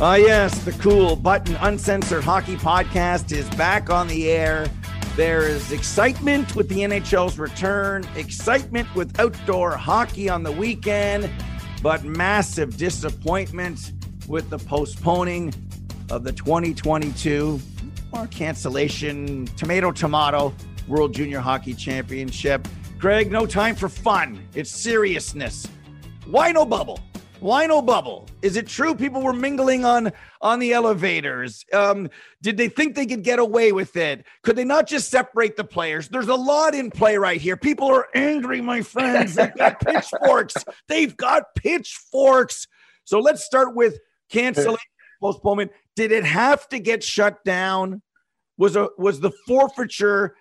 Ah, yes, the cool button uncensored hockey podcast is back on the air. There is excitement with the NHL's return, excitement with outdoor hockey on the weekend, but massive disappointment with the postponing of the 2022 or cancellation tomato tomato World Junior Hockey Championship. Craig, no time for fun. It's seriousness. Why no bubble? No bubble? Is it true people were mingling on on the elevators? Um, did they think they could get away with it? Could they not just separate the players? There's a lot in play right here. People are angry, my friends. They've got pitchforks. They've got pitchforks. So let's start with cancellation postponement. Did it have to get shut down? Was a was the forfeiture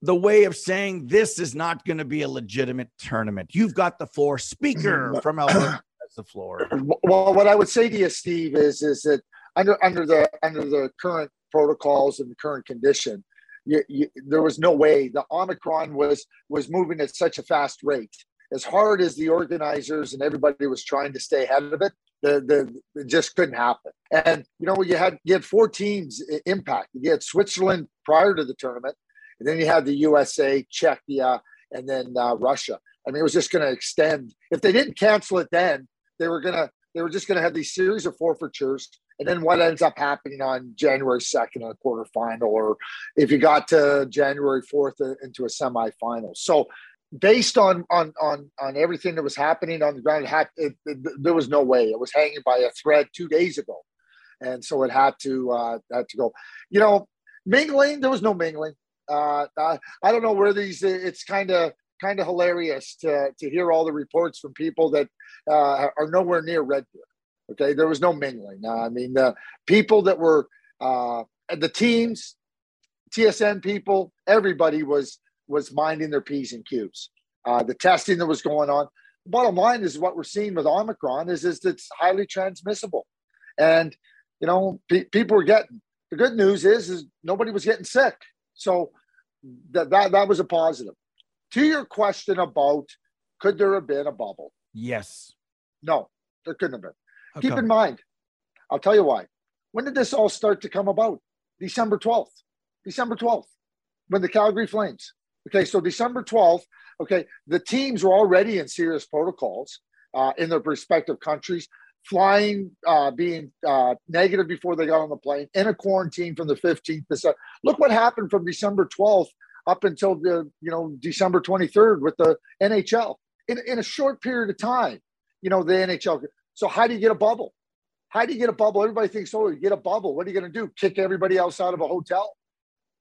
the way of saying this is not going to be a legitimate tournament? You've got the floor. Speaker from Alberta has the floor. Well, what I would say to you, Steve, is is that under under the under the current protocols and the current condition, you, you, there was no way the Omicron was was moving at such a fast rate. As hard as the organizers and everybody was trying to stay ahead of it, the, the it just couldn't happen. And you know, you had you had four teams impacted. You had Switzerland prior to the tournament, and then you had the USA, Czechia, and then uh, Russia. I mean, it was just going to extend. If they didn't cancel it then, they were gonna they were just gonna have these series of forfeitures. And then what ends up happening on January 2nd in a quarterfinal, or if you got to January 4th into a semifinal. So based on on on on everything that was happening on the ground, it had, it, it, there was no way. It was hanging by a thread two days ago, and so it had to uh, had to go. You know, mingling. There was no mingling. Uh, I, I don't know where these. It's kind of kind of hilarious to to hear all the reports from people that uh, are nowhere near Red Deer. Okay, there was no mingling. Uh, I mean, the people that were uh, the teams, TSN people, everybody was was minding their p's and q's. Uh, the testing that was going on. Bottom line is what we're seeing with Omicron is is it's highly transmissible, and you know pe- people were getting. The good news is is nobody was getting sick, so that that that was a positive. To your question about could there have been a bubble? Yes. No, there couldn't have been. Okay. Keep in mind, I'll tell you why. When did this all start to come about? December 12th. December 12th, when the Calgary Flames. Okay, so December 12th, okay, the teams were already in serious protocols uh, in their respective countries, flying, uh, being uh, negative before they got on the plane, in a quarantine from the 15th. To, look what happened from December 12th up until the, you know, December 23rd with the NHL. In, in a short period of time, you know, the NHL. So how do you get a bubble? How do you get a bubble? Everybody thinks, oh, you get a bubble. What are you going to do? Kick everybody else out of a hotel?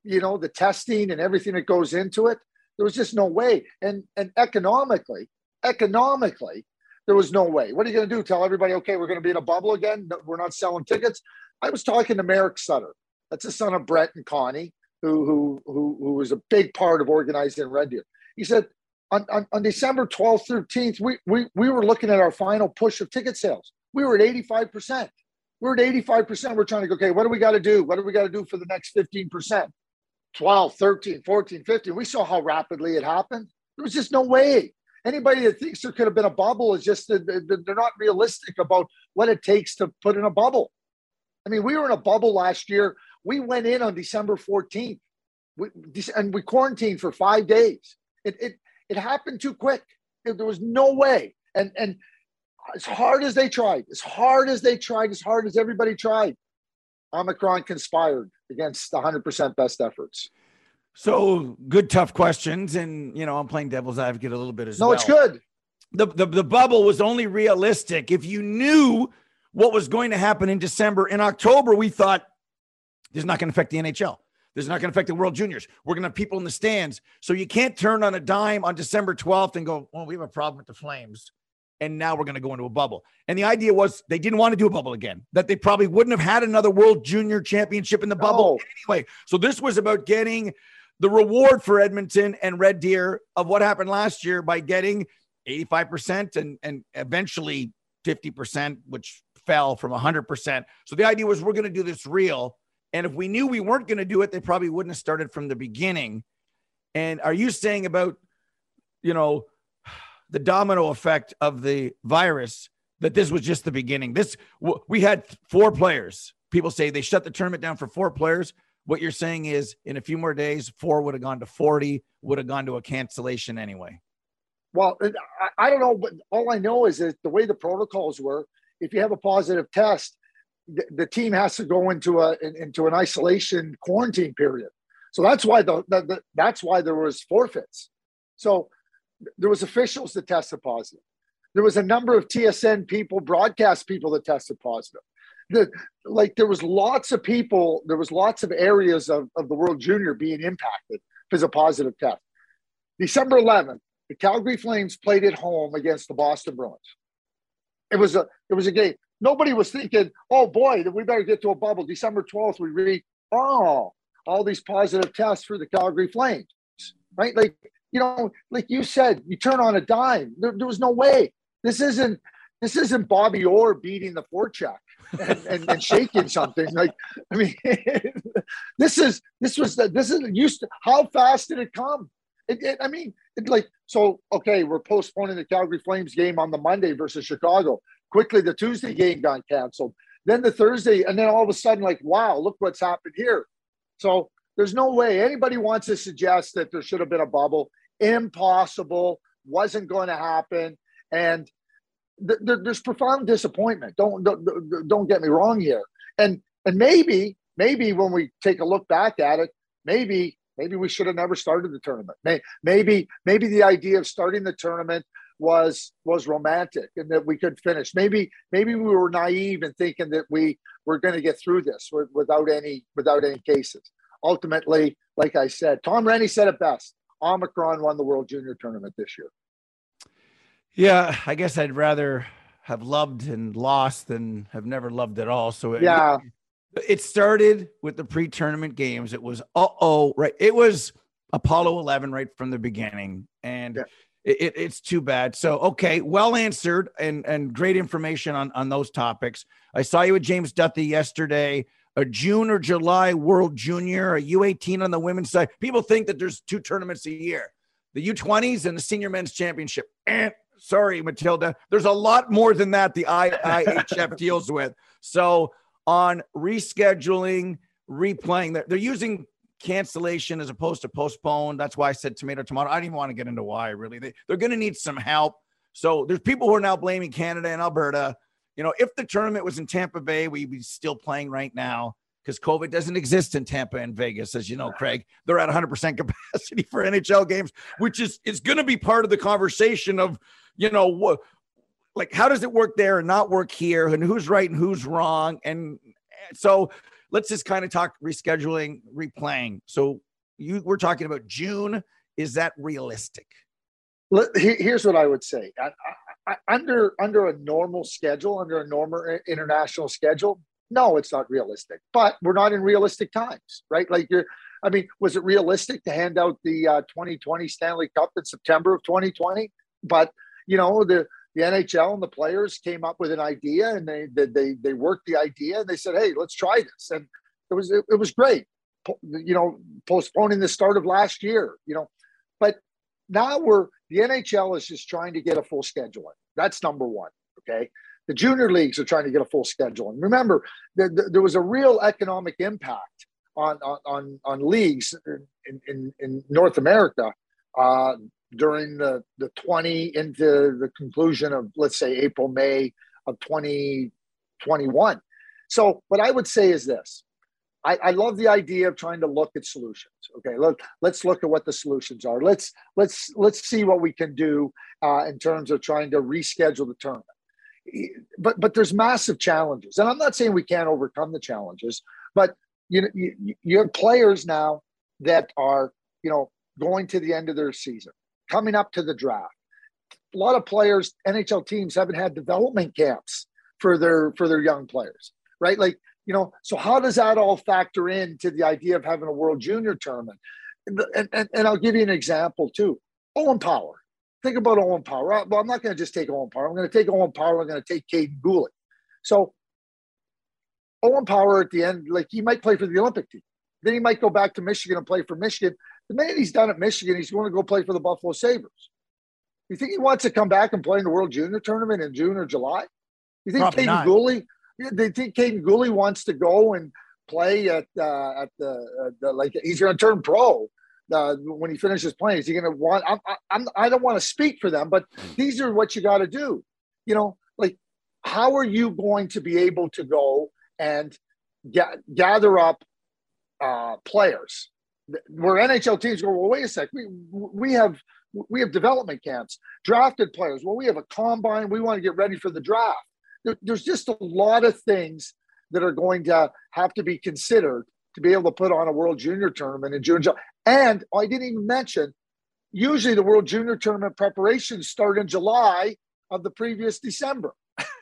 You know, the testing and everything that goes into it. There was just no way. And and economically, economically, there was no way. What are you going to do? Tell everybody, okay, we're going to be in a bubble again. We're not selling tickets. I was talking to Merrick Sutter. That's the son of Brent and Connie, who who who, who was a big part of organizing Red Deer. He said, on, on, on, December 12th, 13th, we, we, we were looking at our final push of ticket sales. We were at 85%. We're at 85%. We're trying to go, okay, what do we got to do? What do we got to do for the next 15%? 12, 13, 14, 15. We saw how rapidly it happened. There was just no way. Anybody that thinks there could have been a bubble is just, they're not realistic about what it takes to put in a bubble. I mean, we were in a bubble last year. We went in on December 14th. We, and we quarantined for five days. It, it, it happened too quick. There was no way. And, and as hard as they tried, as hard as they tried, as hard as everybody tried, Omicron conspired against 100% best efforts. So good, tough questions. And, you know, I'm playing devil's advocate a little bit as no, well. No, it's good. The, the, the bubble was only realistic if you knew what was going to happen in December. In October, we thought this is not going to affect the NHL. This is not going to affect the World Juniors. We're going to have people in the stands. So you can't turn on a dime on December 12th and go, well, we have a problem with the Flames and now we're going to go into a bubble. And the idea was they didn't want to do a bubble again, that they probably wouldn't have had another World Junior Championship in the bubble no. anyway. So this was about getting the reward for Edmonton and Red Deer of what happened last year by getting 85% and, and eventually 50%, which fell from 100%. So the idea was we're going to do this real. And if we knew we weren't going to do it, they probably wouldn't have started from the beginning. And are you saying about, you know, the domino effect of the virus that this was just the beginning. This we had four players. People say they shut the tournament down for four players. What you're saying is in a few more days, four would have gone to 40, would have gone to a cancellation anyway. Well, I don't know, but all I know is that the way the protocols were, if you have a positive test, the, team has to go into a into an isolation quarantine period. So that's why the, the, the that's why there was forfeits. So there was officials that tested positive. There was a number of TSN people, broadcast people that tested positive. The, like there was lots of people, there was lots of areas of, of the World Junior being impacted because of positive test. December 11th, the Calgary Flames played at home against the Boston Bruins. It was a it was a game. Nobody was thinking, oh boy, we better get to a bubble. December 12th, we read, oh, all these positive tests for the Calgary Flames. Right? Like you know, like you said, you turn on a dime. There, there was no way. This isn't this isn't Bobby Orr beating the forecheck and, and, and shaking something. Like, I mean, this is this was this is used to how fast did it come? It, it, I mean, it like so. Okay, we're postponing the Calgary Flames game on the Monday versus Chicago. Quickly, the Tuesday game got canceled. Then the Thursday, and then all of a sudden, like, wow, look what's happened here. So there's no way anybody wants to suggest that there should have been a bubble. Impossible. Wasn't going to happen. And th- th- there's profound disappointment. Don't, don't don't get me wrong here. And and maybe maybe when we take a look back at it, maybe maybe we should have never started the tournament. Maybe maybe the idea of starting the tournament was was romantic and that we could finish. Maybe maybe we were naive in thinking that we were going to get through this without any without any cases ultimately, like I said, Tom Rennie said it best. Omicron won the World Junior Tournament this year. Yeah, I guess I'd rather have loved and lost than have never loved at all. So it, yeah, it started with the pre-tournament games. It was uh oh, right? It was Apollo 11 right from the beginning, and yeah. It, it's too bad. So okay, well answered and and great information on on those topics. I saw you with James Duthie yesterday a June or July World Junior, a U18 on the women's side. People think that there's two tournaments a year the U20s and the Senior Men's Championship. And sorry, Matilda, there's a lot more than that the IIHF deals with. So, on rescheduling, replaying, they're, they're using cancellation as opposed to postpone. That's why I said tomato, tomato. I didn't even want to get into why, really. They, they're going to need some help. So, there's people who are now blaming Canada and Alberta you know, if the tournament was in Tampa Bay, we'd be still playing right now because COVID doesn't exist in Tampa and Vegas, as you know, Craig. They're at 100% capacity for NHL games, which is is going to be part of the conversation of, you know, what like how does it work there and not work here, and who's right and who's wrong, and so let's just kind of talk rescheduling, replaying. So you we're talking about June. Is that realistic? Here's what I would say under under a normal schedule, under a normal international schedule, no, it's not realistic. But we're not in realistic times, right? Like you're, I mean, was it realistic to hand out the uh, 2020 Stanley Cup in September of 2020? But you know, the the NHL and the players came up with an idea, and they they they worked the idea, and they said, "Hey, let's try this," and it was it, it was great. You know, postponing the start of last year. You know, but now we're the NHL is just trying to get a full schedule. That's number one. Okay. The junior leagues are trying to get a full schedule. And remember, there, there was a real economic impact on on on leagues in in, in North America uh, during the the 20 into the conclusion of let's say April May of 2021. So what I would say is this. I, I, love the idea of trying to look at solutions. Okay, look, let's look at what the solutions are. Let's let's let's see what we can do uh, in terms of trying to reschedule the tournament. But but there's massive challenges, and I'm not saying we can't overcome the challenges, but you know you, you have players now that are you know going to the end of their season, coming up to the draft. A lot of players, NHL teams haven't had development camps for their for their young players, right? Like you know, so how does that all factor into the idea of having a World Junior tournament? And, and, and I'll give you an example too. Owen Power. Think about Owen Power. Uh, well, I'm not going to just take Owen Power. I'm going to take Owen Power. I'm going to take Kaiden Guhle. So Owen Power at the end, like he might play for the Olympic team. Then he might go back to Michigan and play for Michigan. The minute he's done at Michigan, he's going to go play for the Buffalo Sabres. You think he wants to come back and play in the World Junior Tournament in June or July? You think Probably Kaiden Guhle? They think Kaiden Guhle wants to go and play at uh, at the, uh, the like he's going to turn pro uh, when he finishes playing. Is he going to want? I'm, I'm I don't want to speak for them, but these are what you got to do. You know, like how are you going to be able to go and get, gather up uh, players where NHL teams go, well, wait a sec, we we have we have development camps, drafted players. Well, we have a combine. We want to get ready for the draft. There, there's just a lot of things that are going to have to be considered to be able to put on a World Junior tournament in June. And I didn't even mention, usually the World Junior tournament preparations start in July of the previous December.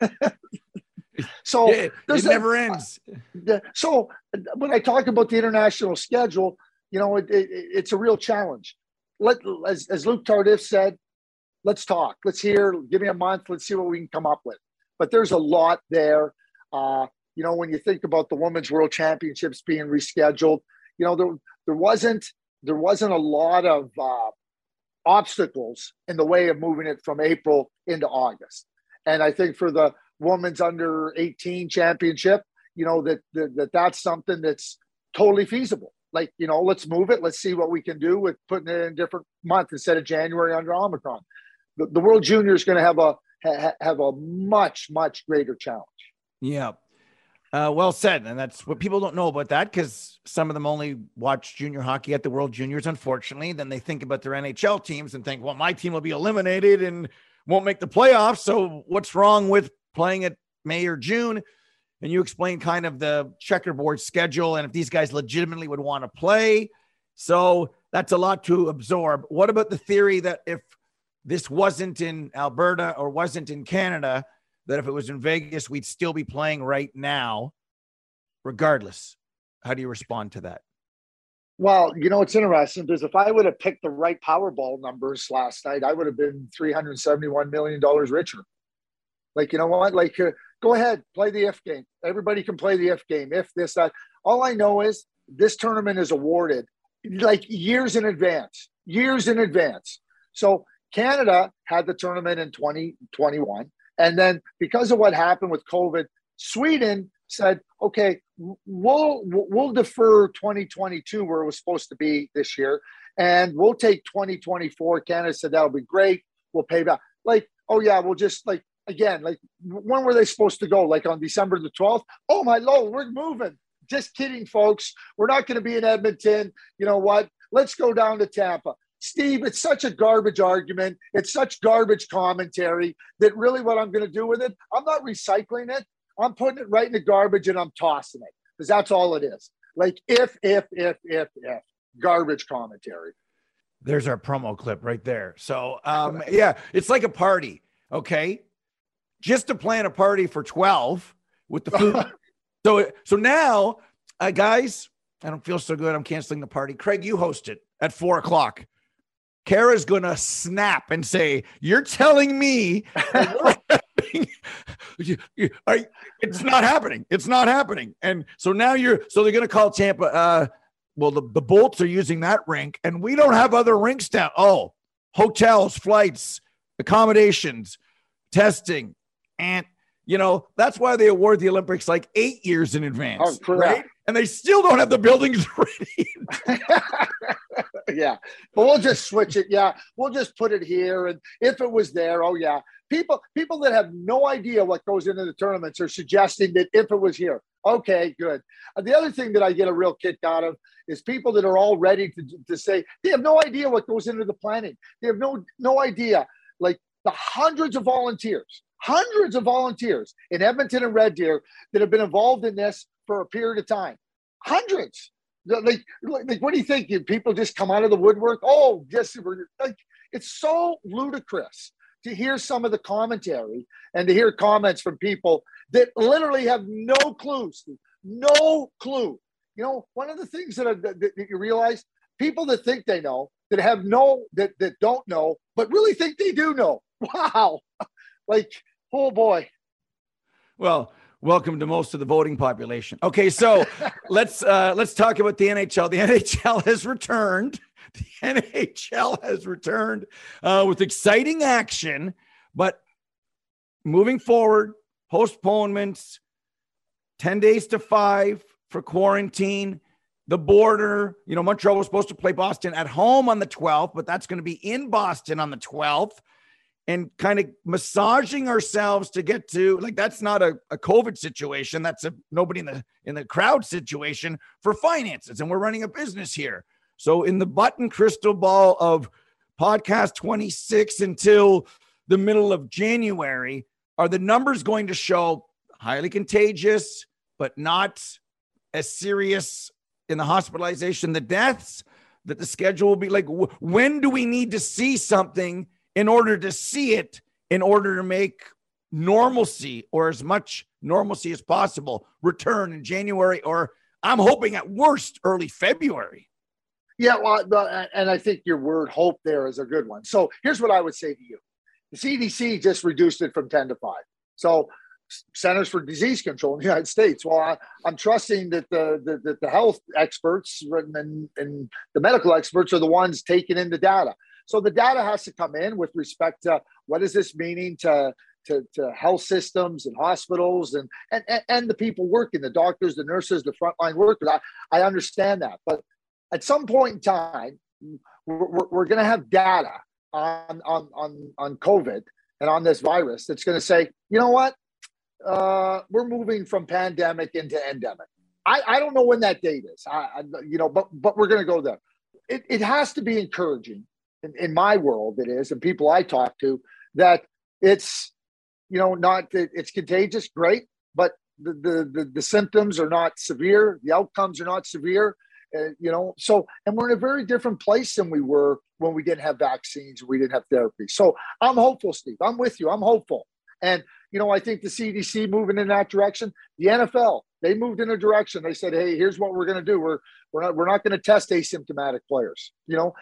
so yeah, it never a, ends. So when I talk about the international schedule, you know, it, it, it's a real challenge. Let as, as Luc Tardif said, let's talk. Let's hear. Give me a month. Let's see what we can come up with. But there's a lot there. Uh, you know, when you think about the Women's World Championships being rescheduled, you know, there there wasn't there wasn't a lot of uh, obstacles in the way of moving it from April into August. And I think for the women's under 18 championship, you know that, that, that that's something that's totally feasible. Like you know let's move it. Let's see what we can do with putting it in a different month instead of january under omicron. The, the world junior is going to have a ha, have a much much greater challenge. Yeah. Uh, well said and that's what people don't know about that because some of them only watch junior hockey at the world juniors unfortunately. Then they think about their nhl teams and think well my team will be eliminated and won't make the playoffs so what's wrong with playing at may or june and you explain kind of the checkerboard schedule and if these guys legitimately would want to play. So that's a lot to absorb. What about the theory that if this wasn't in Alberta or wasn't in Canada, that if it was in Vegas, we'd still be playing right now, regardless? How do you respond to that? Well, you know, it's interesting because if I would have picked the right Powerball numbers last night, I would have been $371 million richer. Like, you know what? Like, uh, go ahead, play the if game. Everybody can play the if game. If this, that. All I know is this tournament is awarded like years in advance, years in advance. So Canada had the tournament in 2021. And then because of what happened with COVID, Sweden said, okay, we'll we'll defer 2022 where it was supposed to be this year, and we'll take 2024. Canada said that'll be great. We'll pay back. Like, oh yeah, we'll just like again, like when were they supposed to go? Like on December the 12th? Oh my lord, we're moving. Just kidding, folks. We're not going to be in Edmonton. You know what? Let's go down to Tampa. Steve, it's such a garbage argument. It's such garbage commentary that really what I'm going to do with it, I'm not recycling it. I'm putting it right in the garbage and I'm tossing it because that's all it is. Like if, if, if, if, if, garbage commentary. There's our promo clip right there. So, um, yeah, it's like a party. Okay just to plan a party for 12 with the food. so, so now, uh, guys, I don't feel so good. I'm canceling the party. Craig, you host it at four o'clock. Kara's going to snap and say, You're telling me it's not happening. It's not happening. And so now you're, so they're going to call Tampa. Uh, well, the, the Bolts are using that rink, and we don't have other rinks down. Oh, hotels, flights, accommodations, testing, and you know that's why they award the Olympics like eight years in advance, oh, right? and they still don't have the buildings ready. yeah, but we'll just switch it. Yeah, we'll just put it here, and if it was there, oh yeah. People people that have no idea what goes into the tournaments are suggesting that if it was here, okay, good. Uh, the other thing that I get a real kick out of is people that are all ready to, to say they have no idea what goes into the planning. They have no no idea, like the hundreds of volunteers, hundreds of volunteers in Edmonton and Red Deer that have been involved in this for a period of time. Hundreds. Like, like, what do you think? People just come out of the woodwork? Oh, yes. Like, it's so ludicrous to hear some of the commentary and to hear comments from people that literally have no clues, no clue. You know, one of the things that, that, that you realize, people that think they know, that have no, that, that don't know, but really think they do know. Wow. Like, oh boy. Well, welcome to most of the voting population. Okay, so let's uh, let's talk about the NHL. The NHL has returned. The NHL has returned uh, with exciting action, but moving forward, postponements, ten days to five for quarantine. The border, you know, Montreal was supposed to play Boston at home on the 12th, but that's going to be in Boston on the 12th and kind of massaging ourselves to get to like that's not a, a covid situation. That's a nobody in the in the crowd situation for finances and we're running a business here. So in the button crystal ball of podcast 26 until the middle of january are the numbers going to show highly contagious but not as serious in the hospitalization the deaths that the schedule will be like when do we need to see something in order to see it, in order to make normalcy or as much normalcy as possible return in January or I'm hoping at worst early February. Yeah, well, and I think your word hope there is a good one. So here's what I would say to you the CDC just reduced it from 10 to 5. So Centers for Disease Control in the United States. Well, I, am trusting that the, the, the health experts and, and the medical experts are the ones taking in the data. So the data has to come in with respect to what is this meaning to to, to health systems and hospitals and, and and the people working, the doctors, the nurses, the frontline workers. I, I understand that, but at some point in time, we're, we're going to have data on on on on COVID and on this virus that's going to say, you know what, uh, we're moving from pandemic into endemic. I, I don't know when that date is. I, I you know, but but we're going to go there. It, it has to be encouraging in, in my world it is and people i talk to that it's you know not that it's contagious great but the, the the, the symptoms are not severe the outcomes are not severe uh, you know so and we're in a very different place than we were when we didn't have vaccines we didn't have therapy. So i'm hopeful steve. I'm with you. I'm hopeful. And you know i think the cdc moving in that direction the nfl they moved in a direction they said hey here's what we're going to do we're we're not, we're not going to test asymptomatic players. You know,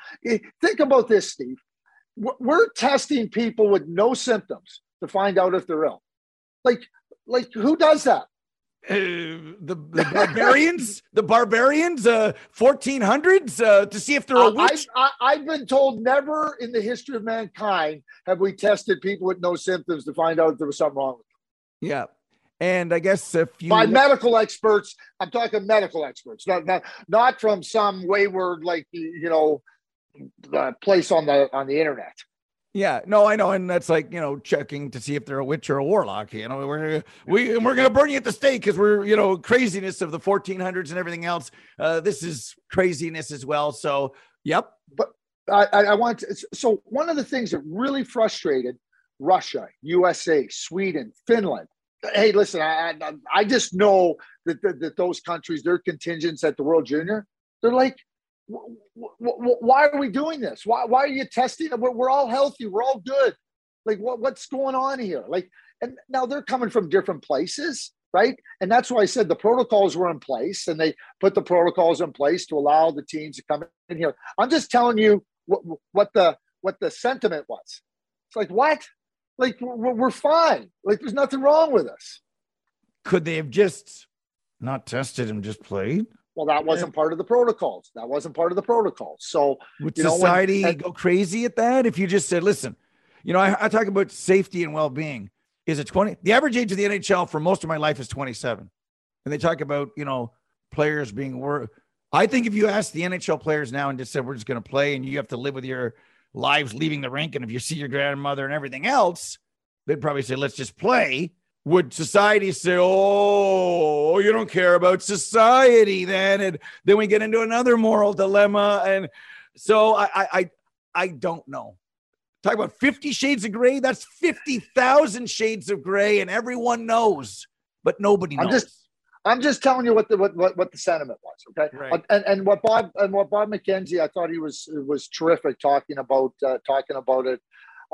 think about this, Steve. We're testing people with no symptoms to find out if they're ill. Like, like who does that? Uh, the, the barbarians, the barbarians, uh, 1400s, uh, to see if they're a witch. I've, I've been told never in the history of mankind have we tested people with no symptoms to find out if there was something wrong with them. Yeah. And I guess if you by medical experts, I'm talking medical experts, not not, not from some wayward like you know uh, place on the on the internet. Yeah, no, I know, and that's like you know checking to see if they're a witch or a warlock. You know, we're we we're gonna burn you at the stake because we're you know craziness of the 1400s and everything else. Uh, this is craziness as well. So, yep. But I, I want to, so one of the things that really frustrated Russia, USA, Sweden, Finland, hey, listen, I, I just know that, that, that those countries, their contingents at the World Junior, they're like, why are we doing this? Why, why are you testing? We're, we're all healthy. We're all good. Like, what, what's going on here? Like, and now they're coming from different places, right? And that's why I said the protocols were in place and they put the protocols in place to allow the teams to come in here. I'm just telling you what, what the what the sentiment was. It's like, what? Like we're, we're fine. Like there's nothing wrong with us. Could they have just not tested and just played? Well, that wasn't yeah. part of the protocols. That wasn't part of the protocols. So would society know, when, and, go crazy at that if you just said, "Listen, you know, I, I talk about safety and well-being. Is it 20? The average age of the NHL for most of my life is 27, and they talk about you know players being worried. I think if you ask the NHL players now and just said we're just going to play and you have to live with your lives leaving the rink, and if you see your grandmother and everything else, they'd probably say let's just play. Would society say, "Oh, you don't care about society"? Then, and then we get into another moral dilemma, and so I, I, I don't know. Talk about Fifty Shades of Gray. That's fifty thousand shades of gray, and everyone knows, but nobody knows. I'm just I'm just telling you what the what, what, what the sentiment was, okay? Right. And and what Bob and what Bob McKenzie, I thought he was was terrific talking about uh, talking about it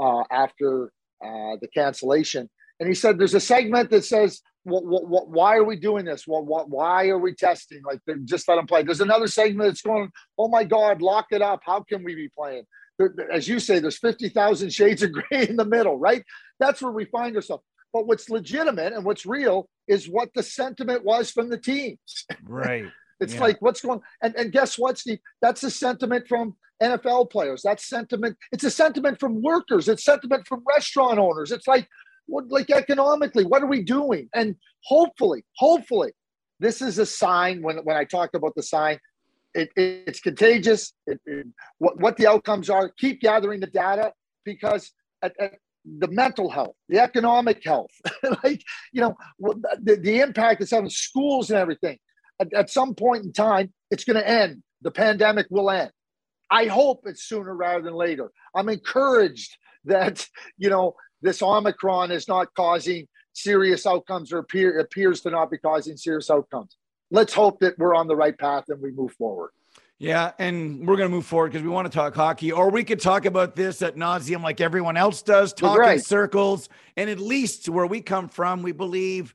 uh, after uh, the cancellation. And he said, "There's a segment that says, what, what, what, why are we doing this? What, what, why are we testing? Like, just let them play." There's another segment that's going, "Oh my God, lock it up! How can we be playing?" There, as you say, there's fifty thousand shades of gray in the middle, right? That's where we find ourselves. But what's legitimate and what's real is what the sentiment was from the teams. Right. it's Yeah. like what's going and, and guess what, Steve? That's a sentiment from NFL players. That's sentiment. It's a sentiment from workers. It's sentiment from restaurant owners. It's like what like economically, what are we doing? And hopefully, hopefully, this is a sign when when I talked about the sign, it, it- it's contagious. It- what, what the outcomes are, keep gathering the data because at, at the mental health, the economic health, like, you know, the, the impact it's having schools and everything. At, at some point in time, it's going to end. The pandemic will end. I hope it's sooner rather than later. I'm encouraged that, you know, this Omicron is not causing serious outcomes or appear, appears to not be causing serious outcomes. Let's hope that we're on the right path and we move forward. Yeah, and we're going to move forward because we want to talk hockey, or we could talk about this at nauseum like everyone else does, talk in right. circles. And at least where we come from, we believe,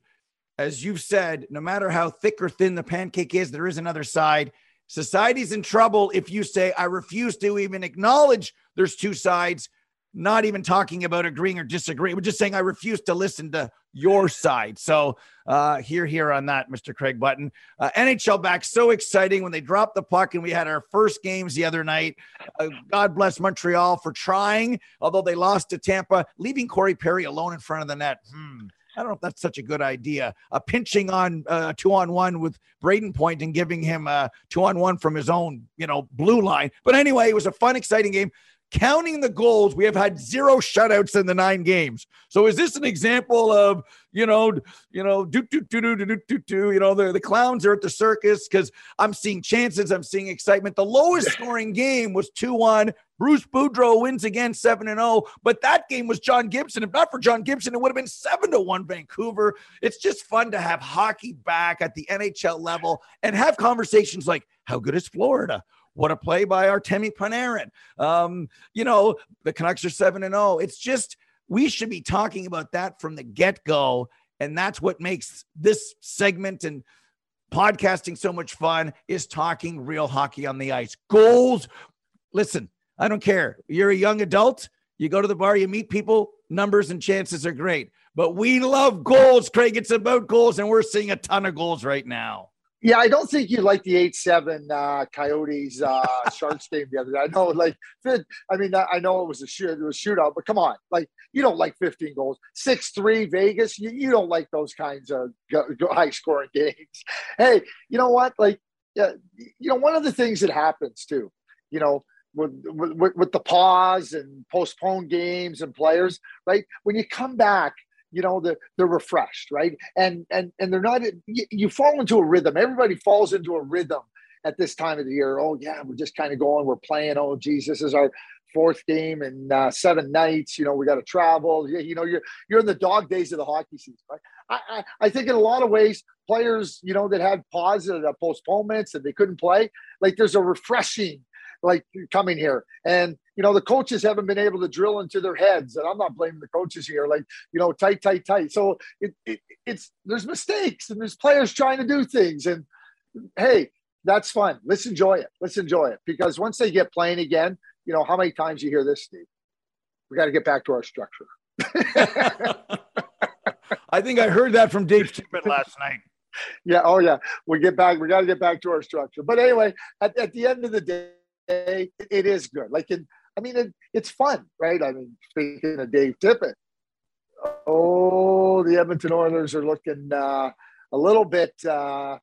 as you've said, no matter how thick or thin the pancake is, there is another side. Society's in trouble if you say, I refuse to even acknowledge there's two sides, not even talking about agreeing or disagreeing. We're just saying, I refuse to listen to your side. So, uh, here, here on that, Mr. Craig Button. Uh, NHL back, so exciting when they dropped the puck and we had our first games the other night. Uh, God bless Montreal for trying, although they lost to Tampa, leaving Corey Perry alone in front of the net. Hmm. I don't know if that's such a good idea. A pinching on uh, two on one with Brayden Point and giving him a two on one from his own, you know, blue line. But anyway, it was a fun, exciting game counting the goals, we have had zero shutouts in the nine games. So is this an example of, you know, you know, do do do do do do do, you know, the, the clowns are at the circus because I'm seeing chances, I'm seeing excitement. The lowest scoring game was 2-1. Bruce Boudreau wins again 7 and 0, but that game was John Gibson. If not for John Gibson, it would have been 7 to 1 Vancouver. It's just fun to have hockey back at the NHL level and have conversations like how good is Florida? What a play by Artemi Panarin. Um, you know, the Canucks are 7 and 0. It's just we should be talking about that from the get-go and that's what makes this segment and podcasting so much fun is talking real hockey on the ice. Goals. Listen, I don't care. You're a young adult, you go to the bar, you meet people, numbers and chances are great. But we love goals, Craig. It's about goals and we're seeing a ton of goals right now. Yeah, I don't think you like the eight seven uh, Coyotes uh, Sharks game the other day. I know, like, fit- I mean, I know it was a shoot, it was a shootout, but come on, like, you don't like fifteen goals, six three Vegas. You, you don't like those kinds of high scoring games. Hey, you know what? Like, yeah, you know, one of the things that happens too, you know, with, with with the pause and postponed games and players, right? When you come back you know they're, they're refreshed right? And and and they're not you, fall into a rhythm. Everybody falls into a rhythm at this time of the year. Oh yeah we're just kind of going we're playing. Oh geez this is our fourth game in uh, seven nights. You know we got to travel. You, you know you're you're in the dog days of the hockey season right? I, I, I think in a lot of ways players you know that had pauses uh, postponements and they couldn't play like there's a refreshing like coming here. And you know the coaches haven't been able to drill into their heads and i'm not blaming the coaches here like you know tight tight tight. So it, it it's there's mistakes and there's players trying to do things and hey that's fun. Let's enjoy it. Let's enjoy it. Because once they get playing again you know how many times you hear this steve? We got to get back to our structure. I think i heard that from dave tippett last night. Yeah oh yeah. We get back we got to get back to our structure. But anyway at, at the end of the day it is good. Like, in, I mean, it, it's fun, right? I mean, speaking of Dave Tippett, oh, the Edmonton Oilers are looking uh, a little bit, uh,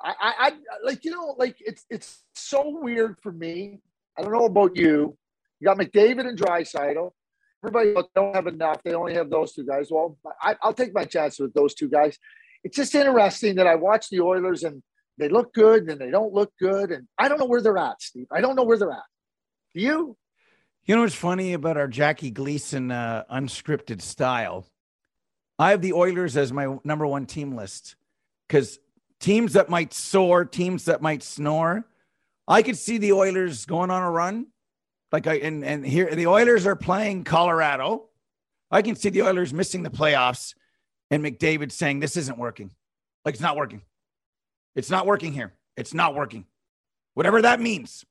I, I, I like you know like it's it's so weird for me. I don't know about you. You got McDavid and Draisaitl. Everybody don't have enough. They only have those two guys. Well, I, I'll take my chances with those two guys. It's just interesting that I watch the Oilers and they look good and they don't look good, and I don't know where they're at, Steve. I don't know where they're at. Do you? You know what's funny about our Jackie Gleason uh, unscripted style? I have the Oilers as my number one team list because teams that might soar, teams that might snore. I could see the Oilers going on a run. Like I and and here the Oilers are playing Colorado. I can see the Oilers missing the playoffs and McDavid saying this isn't working. Like it's not working. It's not working here. It's not working. Whatever that means.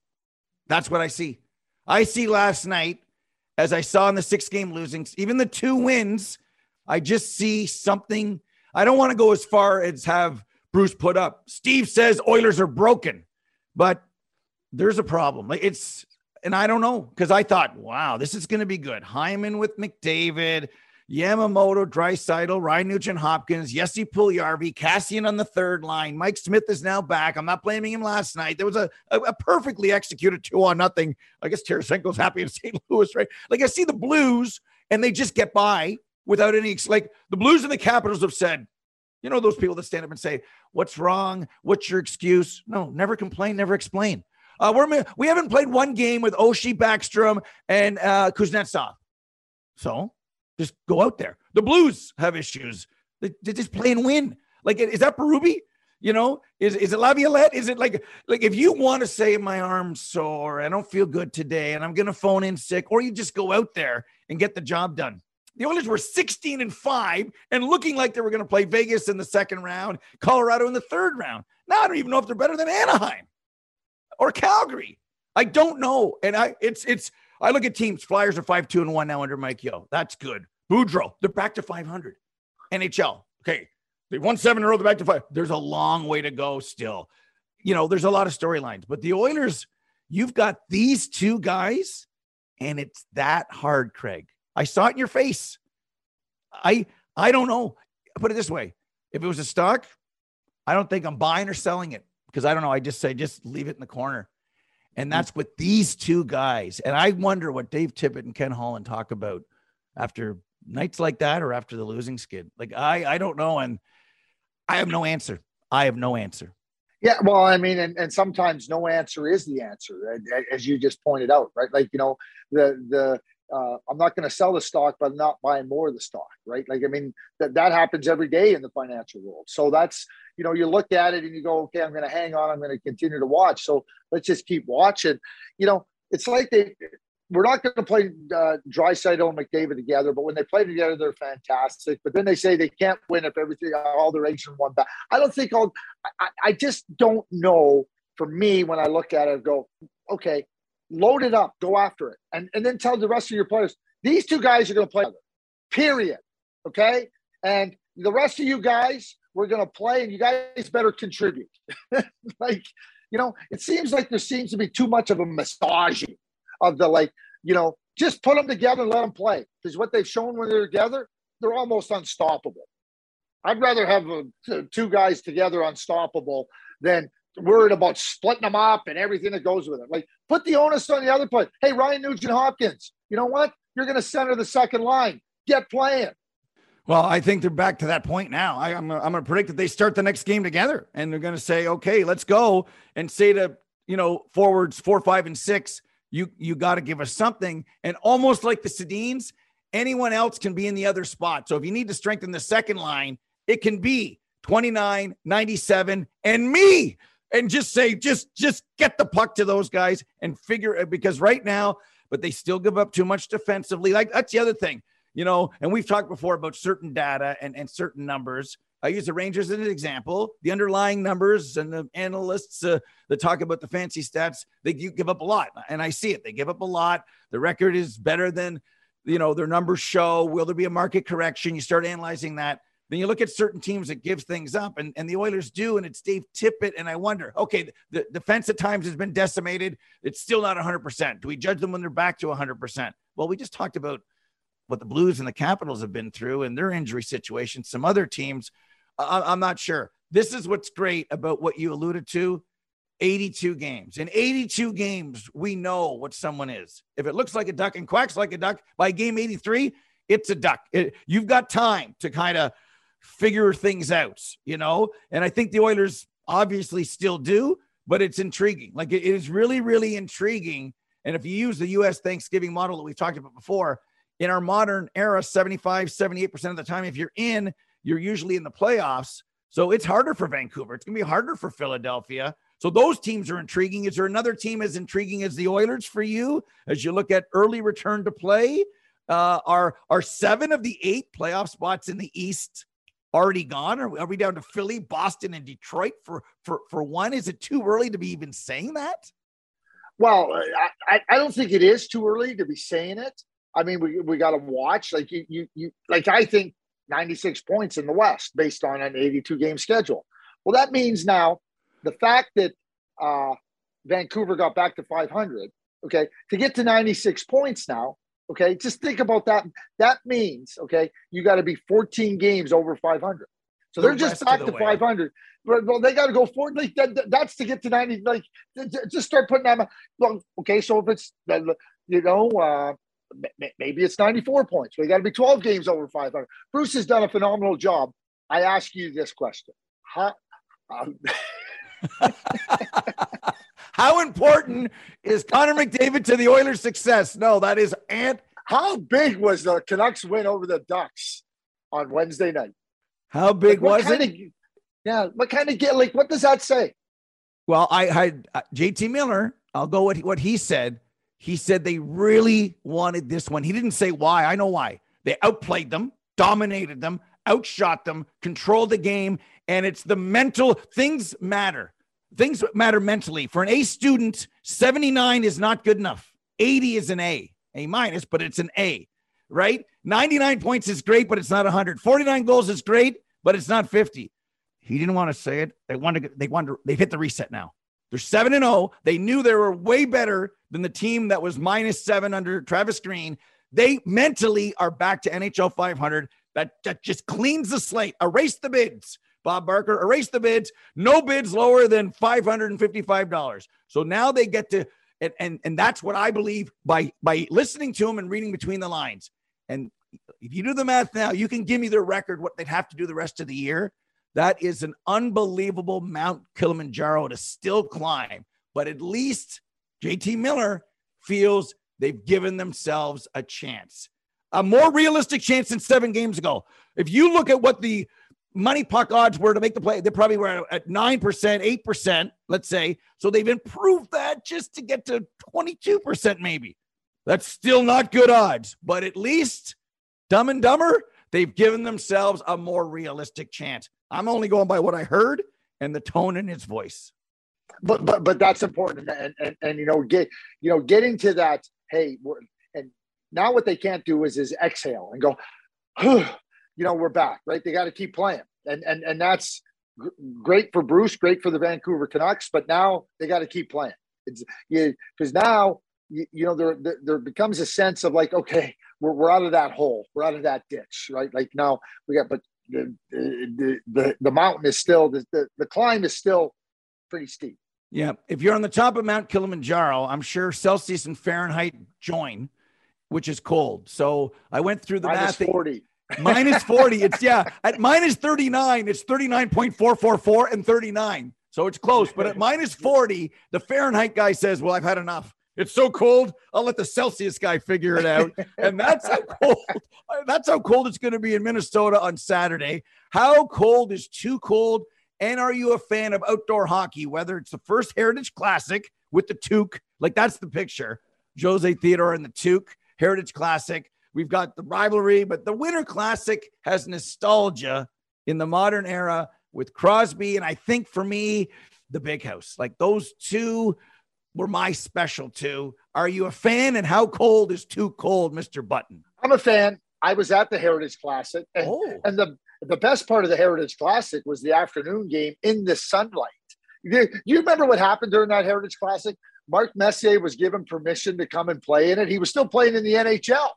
That's what I see. I see last night as I saw in the six game losings, even the two wins, I just see something. I don't want to go as far as have Bruce put up. Steve says Oilers are broken, but there's a problem. It's, and I don't know because I thought, wow, this is going to be good. Hyman with McDavid, Yamamoto, Draisaitl, Ryan Nugent Hopkins, Jesse Puljujarvi, Kassian on the third line. Mike Smith is now back. I'm not blaming him last night. There was a, a, a perfectly executed two on nothing. I guess Tarasenko's happy in St. Louis, right? Like I see the Blues and they just get by without any, like the Blues and the Capitals have said, you know, those people that stand up and say, What's wrong? What's your excuse? No, never complain, never explain. Uh, we're, we haven't played one game with Oshie Backstrom and uh, Kuznetsov. So just go out there. The Blues have issues. They, they just play and win. Like, is that Berube? You know, is is it Laviolette? Is it like like if you want to say my arm's sore, I don't feel good today, and I'm gonna phone in sick, or you just go out there and get the job done. The Oilers were 16 and 5 and looking like they were to play Vegas in the second round, Colorado in the third round. Now I don't even know if they're better than Anaheim or Calgary. I don't know. And I it's it's I look at teams. Flyers are 5 2 and 1 now under Mike Yeo. That's good. Boudreau, they're back to 500. NHL. Okay. They won seven in a row, they're back to five. There's a long way to go still. You know, there's a lot of storylines, but the Oilers, you've got these two guys, and it's that hard, Craig. I saw it in your face. I I don't know. Put it this way. If it was a stock, I don't think I'm buying or selling it because I don't know. I just say just leave it in the corner. And mm. that's with these two guys. And I wonder what Dave Tippett and Ken Holland talk about after nights like that or after the losing skid. Like I I don't know. And I have no answer. I have no answer. Yeah, well, I mean, and, and sometimes no answer is the answer, as you just pointed out, right? Like you know, the the uh, I'm not going to sell the stock, but I'm not buying more of the stock, right? Like, I mean, that, that happens every day in the financial world. So that's, you know, you look at it and you go, okay, I'm going to hang on. I'm going to continue to watch. So let's just keep watching. You know, it's like they, we're not going to play uh, Draisaitl and McDavid together, but when they play together, they're fantastic. But then they say they can't win if everything, all their eggs in one back. I don't think I'll, I, I just don't know for me when I look at it, go, okay, load it up, go after it, and, and then tell the rest of your players these two guys are going to play together, period. Okay. And the rest of you guys, we're going to play, and you guys better contribute. like, you know, it seems like there seems to be too much of a massaging of the like, you know, just put them together and let them play. Because what they've shown when they're together, they're almost unstoppable. I'd rather have uh, two guys together unstoppable than worried about splitting them up and everything that goes with it. Like, put the onus on the other player. Hey, Ryan Nugent Hopkins, you know what? You're going to center the second line. Get playing. Well, I think they're back to that point now. I, am I'm, I'm going to predict that they start the next game together and they're going to say, okay, let's go and say to, you know, forwards four, five, and six, you, you got to give us something. And almost like the Sedins, anyone else can be in the other spot. So if you need to strengthen the second line, it can be 29, 97, and me and just say, just just get the puck to those guys and figure it because right now, but they still give up too much defensively. Like that's the other thing, you know. And we've talked before about certain data and, and certain numbers. I use the Rangers as an example. The underlying numbers and the analysts uh, that talk about the fancy stats, they give up a lot, and I see it. They give up a lot. The record is better than you know their numbers show. Will there be a market correction? You start analyzing that. Then you look at certain teams that give things up, and, and the Oilers do, and it's Dave Tippett. And I wonder, okay, the defense at times has been decimated. It's still not 100%. Do we judge them when they're back to 100%? Well, we just talked about what the Blues and the Capitals have been through and their injury situation. Some other teams, I, I'm not sure. this is what's great about what you alluded to 82 games. In 82 games, we know what someone is. If it looks like a duck and quacks like a duck by game 83, it's a duck. It, you've got time to kind of figure things out, you know? And I think the Oilers obviously still do, but it's intriguing. Like it is really, really intriguing. And if you use the US Thanksgiving model that we've talked about before, in our modern era, 75, 78% of the time, if you're in, you're usually in the playoffs. So it's harder for Vancouver. It's going to be harder for Philadelphia. So those teams are intriguing. Is there another team as intriguing as the Oilers for you as you look at early return to play? Uh, are are seven of the eight playoff spots in the East already gone? Are we, are we down to Philly, Boston, and Detroit for for for one? Is it too early to be even saying that? Well, I, I don't think it is too early to be saying it. I mean, we, we got to watch. Like you, you, you, like I think 96 points in the West based on an 82 game schedule. Well, that means now the fact that uh, Vancouver got back to 500, okay, to get to 96 points now, okay, just think about that. That means, okay, you got to be 14 games over 500. So the they're just back the to way. 500. But well, they got to go forward. Like that, that's to get to 90. Like just start putting them. Well, okay, so if it's you know uh, maybe it's 94 points. We got to be 12 games over 500. Bruce has done a phenomenal job. I ask you this question: How? Um, How important is Connor McDavid to the Oilers' success? No, that is Ant. How big was the Canucks win over the Ducks on Wednesday night? How big like was it? Of, yeah, what kind of get like what does that say? Well, I had uh, JT Miller. I'll go with what he said. He said they really wanted this one. He didn't say why. I know why. They outplayed them, dominated them, outshot them, controlled the game, and it's the mental things matter. Things matter mentally. For an A student, 79 is not good enough. 80 is an A, A minus, but it's an A, right? 99 points is great, but it's not 100. 49 goals is great, but it's not 50. He didn't want to say it. They wanted to, they wanted to, they've hit the reset now. They're 7 and 0. They knew they were way better than the team that was minus 7 under Travis Green. They mentally are back to NHL 500. That, that just cleans the slate. Erase the bids. Bob Barker, erase the bids. No bids lower than $555. So now they get to, and, and, and that's what I believe by, by listening to them and reading between the lines. And if you do the math now, you can give me their record, what they'd have to do the rest of the year. That is an unbelievable Mount Kilimanjaro to still climb. But at least JT Miller feels they've given themselves a chance, a more realistic chance than seven games ago. If you look at what the money puck odds were to make the play, they probably were at 9%, 8%, let's say. So they've improved that just to get to 22%, maybe. That's still not good odds, but at least Dumb and Dumber, they've given themselves a more realistic chance. I'm only going by what I heard and the tone in his voice. But but but that's important, and and, and you know get you know getting to that. Hey, and now what they can't do is is exhale and go, you know, we're back, right? They got to keep playing, and and and that's great for Bruce, great for the Vancouver Canucks. But now they got to keep playing. It's you because now you, you, know there, there, there becomes a sense of like okay we're, we're out of that hole we're out of that ditch right like now we got but the the the, the mountain is still the, the, the climb is still pretty steep. Yeah, if you're on the top of Mount Kilimanjaro, I'm sure Celsius and Fahrenheit join, which is cold. So I went through the minus math. 40. Minus 40. It's yeah. At minus 39, it's 39.444 and 39. So it's close. But at minus 40, the Fahrenheit guy says, Well, I've had enough. It's so cold. I'll let the Celsius guy figure it out. And that's how cold. That's how cold it's going to be in Minnesota on Saturday. How cold is too cold? And are you a fan of outdoor hockey? Whether it's the first Heritage Classic with the toque, like that's the picture. Jose Theodore and the toque, Heritage Classic. We've got the rivalry, but the Winter Classic has nostalgia in the modern era with Crosby. And I think for me, the big house, like those two were my special two. Are you a fan? And how cold is too cold, Mr. Button? I'm a fan. I was at the Heritage Classic, and, oh. and the the best part of the Heritage Classic was the afternoon game in the sunlight. Do you remember what happened during that Heritage Classic? Mark Messier was given permission to come and play in it. He was still playing in the NHL.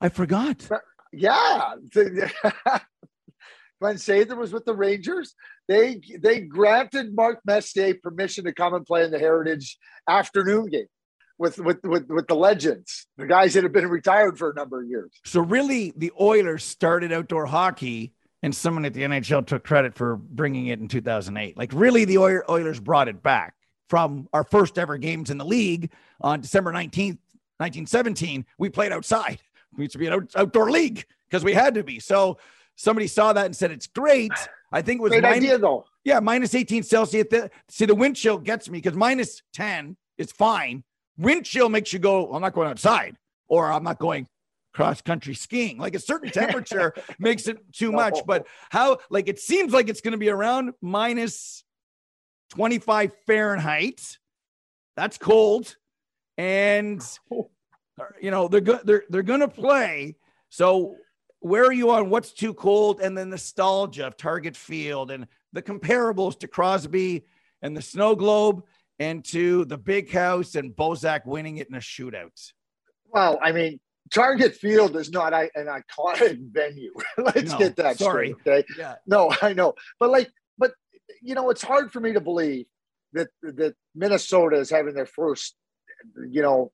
I forgot. Yeah. Glen Sather was with the Rangers. They they granted Mark Messier permission to come and play in the Heritage afternoon game with with with, with the legends, the guys that have been retired for a number of years. So really, the Oilers started outdoor hockey, and someone at the NHL took credit for bringing it in 2008. Like really, the Oilers brought it back from our first ever games in the league on December 19th, 1917. We played outside. We used to be an out- outdoor league because we had to be. So somebody saw that and said it's great. I think it was Great minus, idea though. yeah minus 18 Celsius. See, the wind chill gets me because minus 10 is fine. Wind chill makes you go. I'm not going outside, or I'm not going cross country skiing. Like a certain temperature makes it too much. But how? Like it seems like it's going to be around minus 25 Fahrenheit. That's cold, and oh. Uh, you know they're go- they're they're going to play. So where are you on what's too cold and the nostalgia of Target Field and the comparables to Crosby and the Snow Globe and to the Big House and Bozak winning it in a shootout? Well, I mean, Target Field is not an iconic venue. Let's No, get that sorry. straight. Okay. Yeah. No, I know, but like, but you know, it's hard for me to believe that that Minnesota is having their first, you know,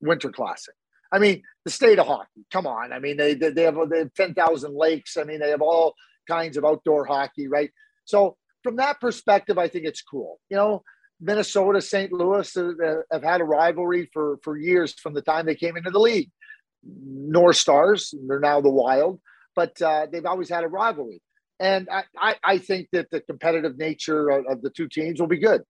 winter classic. I mean, the state of hockey. Come on. I mean, they they, have they have ten thousand lakes. I mean, they have all kinds of outdoor hockey, right? So from that perspective, I think it's cool. You know, Minnesota, St. Louis uh, have had a rivalry for for years from the time they came into the league. North Stars, they're now the Wild, but uh, they've always had a rivalry. And I, I, I think that the competitive nature of, of the two teams will be good.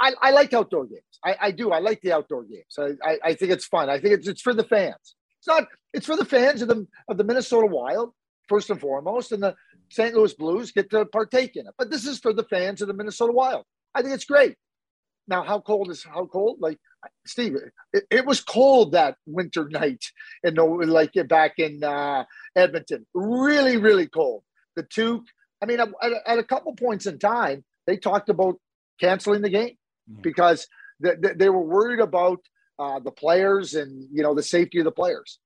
I, I like outdoor games. I, I do. I like the outdoor games. I, I, I think it's fun. I think it's, it's for the fans. It's not. It's for the fans of the of the Minnesota Wild first and foremost, and the St. Louis Blues get to partake in it. But this is for the fans of the Minnesota Wild. I think it's great. Now, how cold is how cold? Like Steve, it, it was cold that winter night in the like back in uh, Edmonton. Really, really cold. The two. I mean, at, at a couple points in time, they talked about canceling the game because they, they, they were worried about uh, the players and you know the safety of the players.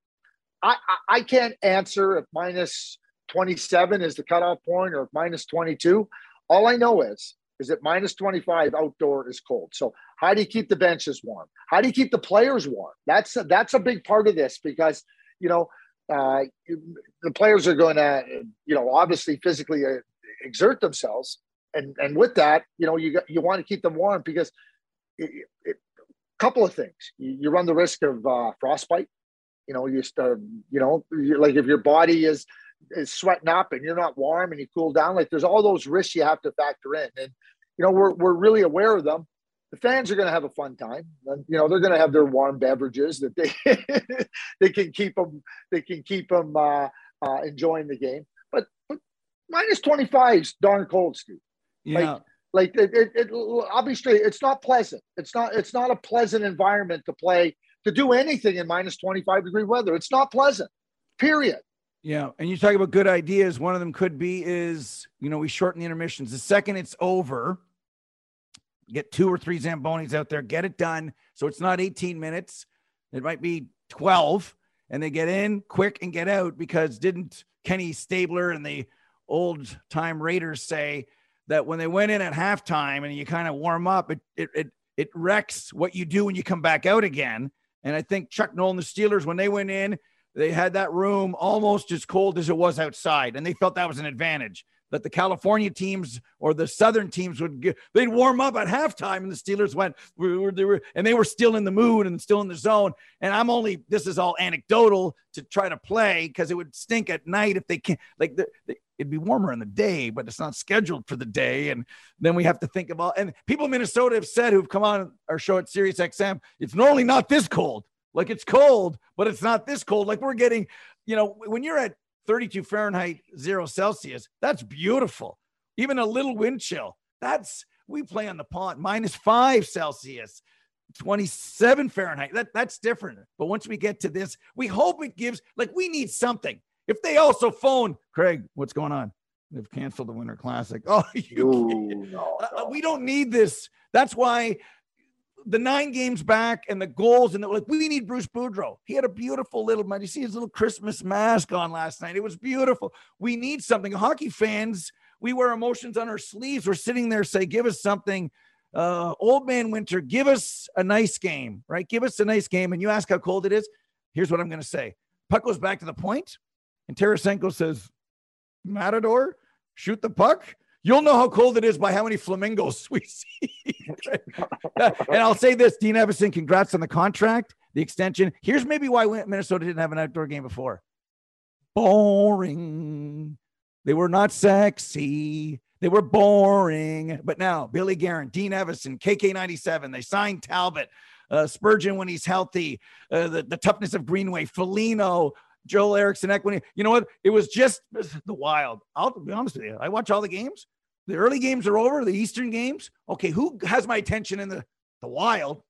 I, I, I can't answer if minus 27 is the cutoff point or if minus 22. All I know is is that minus 25 outdoor is cold. So how do you keep the benches warm? How do you keep the players warm? That's a, that's a big part of this because you know uh, the players are going to you know obviously physically uh, exert themselves, and and with that you know you got, you want to keep them warm because it, couple of things. You, you run the risk of uh, frostbite. You know you start you know like if your body is is sweating up and you're not warm and you cool down like there's all those risks you have to factor in. And you know we're, we're really aware of them. The fans are going to have a fun time. And you know they're going to have their warm beverages that they they can keep them they can keep them uh, uh, enjoying the game. But, but minus 25 is darn cold steve Yeah. like it, it, it, i'll be straight it's not pleasant it's not it's not a pleasant environment to play to do anything in minus 25 degree weather it's not pleasant period Yeah, and you talk about good ideas. One of them could be is you know we shorten the intermissions. The second it's over, get two or three zambonis out there, get it done. So it's not 18 minutes. It might be 12, and they get in quick and get out because didn't Kenny Stabler and the old time Raiders say that when they went in at halftime and you kind of warm up, it it it it wrecks what you do when you come back out again. And I think Chuck Nolan, the Steelers, when they went in, they had that room almost as cold as it was outside, and they felt that was an advantage. That the California teams or the Southern teams would get, they'd warm up at halftime, and the Steelers went, we were, they were, and they were still in the mood and still in the zone. And I'm only, this is all anecdotal to try to play because it would stink at night if they can't, like, the, the, it'd be warmer in the day, but it's not scheduled for the day. And then we have to think about, and people in Minnesota have said who've come on our show at Sirius XM, it's normally not this cold. Like it's cold, but it's not this cold. Like we're getting, you know, when you're at 32 Fahrenheit, zero Celsius, that's beautiful. Even a little wind chill. That's we play on the pond, minus five Celsius, 27 Fahrenheit. That that's different. But once we get to this, we hope it gives like we need something. If they also phone Craig, what's going on? They've canceled the Winter Classic. Oh, you Ooh, no, uh, we don't need this. That's why the nine games back and the goals, and they're like, we need Bruce Boudreau. He had a beautiful little man. You see his little Christmas mask on last night. It was beautiful. We need something. Hockey fans, we wear emotions on our sleeves. We're sitting there, say, give us something. Uh, old man winter, give us a nice game, right? Give us a nice game. And you ask how cold it is. Here's what I'm going to say. Puck goes back to the point, and Tarasenko says, Matador, shoot the puck. You'll know how cold it is by how many flamingos we see. and I'll say this Dean Evason, congrats on the contract, the extension. Here's maybe why Minnesota didn't have an outdoor game before boring. They were not sexy. They were boring. But now, Billy Guerin, Dean Evason, KK97, they signed Talbot, uh, Spurgeon when he's healthy, uh, the, the toughness of Greenway, Foligno, Joel Eriksson Equity. You know what? It was just the wild. I'll be honest with you. I watch all the games. The early games are over, the Eastern games. Okay, who has my attention in the, the wild?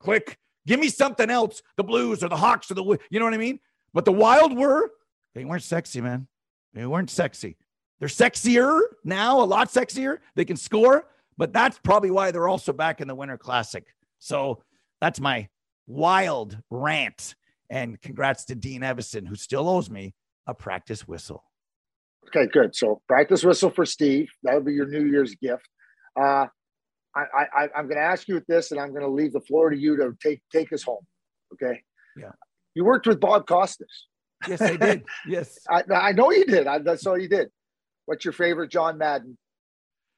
Quick, give me something else. The Blues or the Hawks or the, you know what I mean? But the wild were, they weren't sexy, man. They weren't sexy. They're sexier now, a lot sexier. They can score, but that's probably why they're also back in the Winter Classic. So that's my wild rant. And congrats to Dean Evason, who still owes me a practice whistle. Okay, good. So practice whistle for Steve. That would be your New Year's gift. Uh, I, I, I'm going to ask you this, and I'm going to leave the floor to you to take take us home. Okay. Yeah. You worked with Bob Costas. Yes, I did. Yes. I, I know you did. I, that's all you did. What's your favorite John Madden?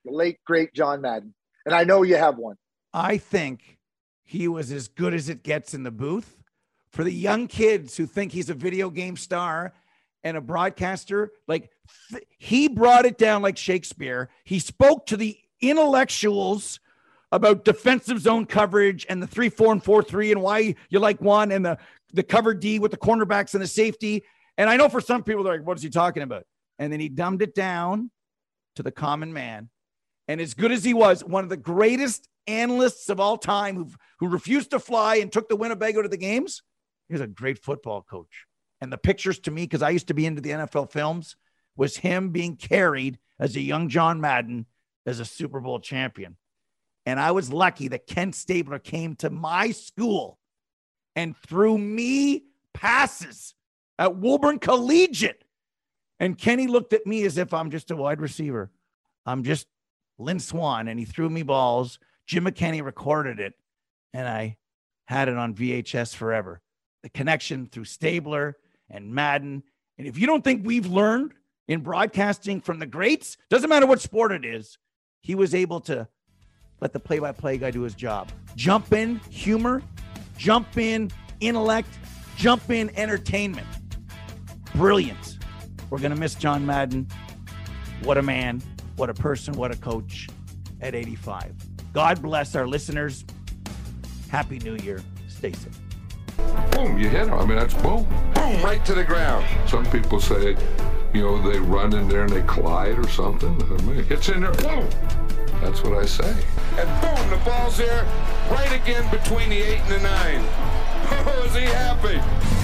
The late great John Madden, and I know you have one. I think he was as good as it gets in the booth. For the young kids who think he's a video game star and a broadcaster, like th- he brought it down like Shakespeare. He spoke to the intellectuals about defensive zone coverage and the three, four, and four, three, and why you like one, and the the cover D with the cornerbacks and the safety. And I know for some people, they're like, what is he talking about? And then he dumbed it down to the common man. And as good as he was, one of the greatest analysts of all time who, who refused to fly and took the Winnebago to the games, he was a great football coach. And the pictures to me, because I used to be into the NFL films, was him being carried as a young John Madden as a Super Bowl champion. And I was lucky that Ken Stabler came to my school and threw me passes at Woburn Collegiate. And Kenny looked at me as if I'm just a wide receiver. I'm just Lynn Swann. And he threw me balls. Jim McKenny recorded it. And I had it on VHS forever. The connection through Stabler and Madden. And if you don't think we've learned in broadcasting from the greats, doesn't matter what sport it is, he was able to let the play by play guy do his job. Jump in, humor, jump in, intellect, jump in, entertainment. Brilliant. We're going to miss John Madden. What a man, what a person, what a coach at 85. God bless our listeners. Happy New Year. Stay safe. Boom, you hit him. I mean, that's boom, boom, right to the ground. Some people say, you know, they run in there and they collide or something. I mean, it hits in there, boom. That's what I say. And boom, the ball's there, right again between the eight and the nine. Oh, is he happy?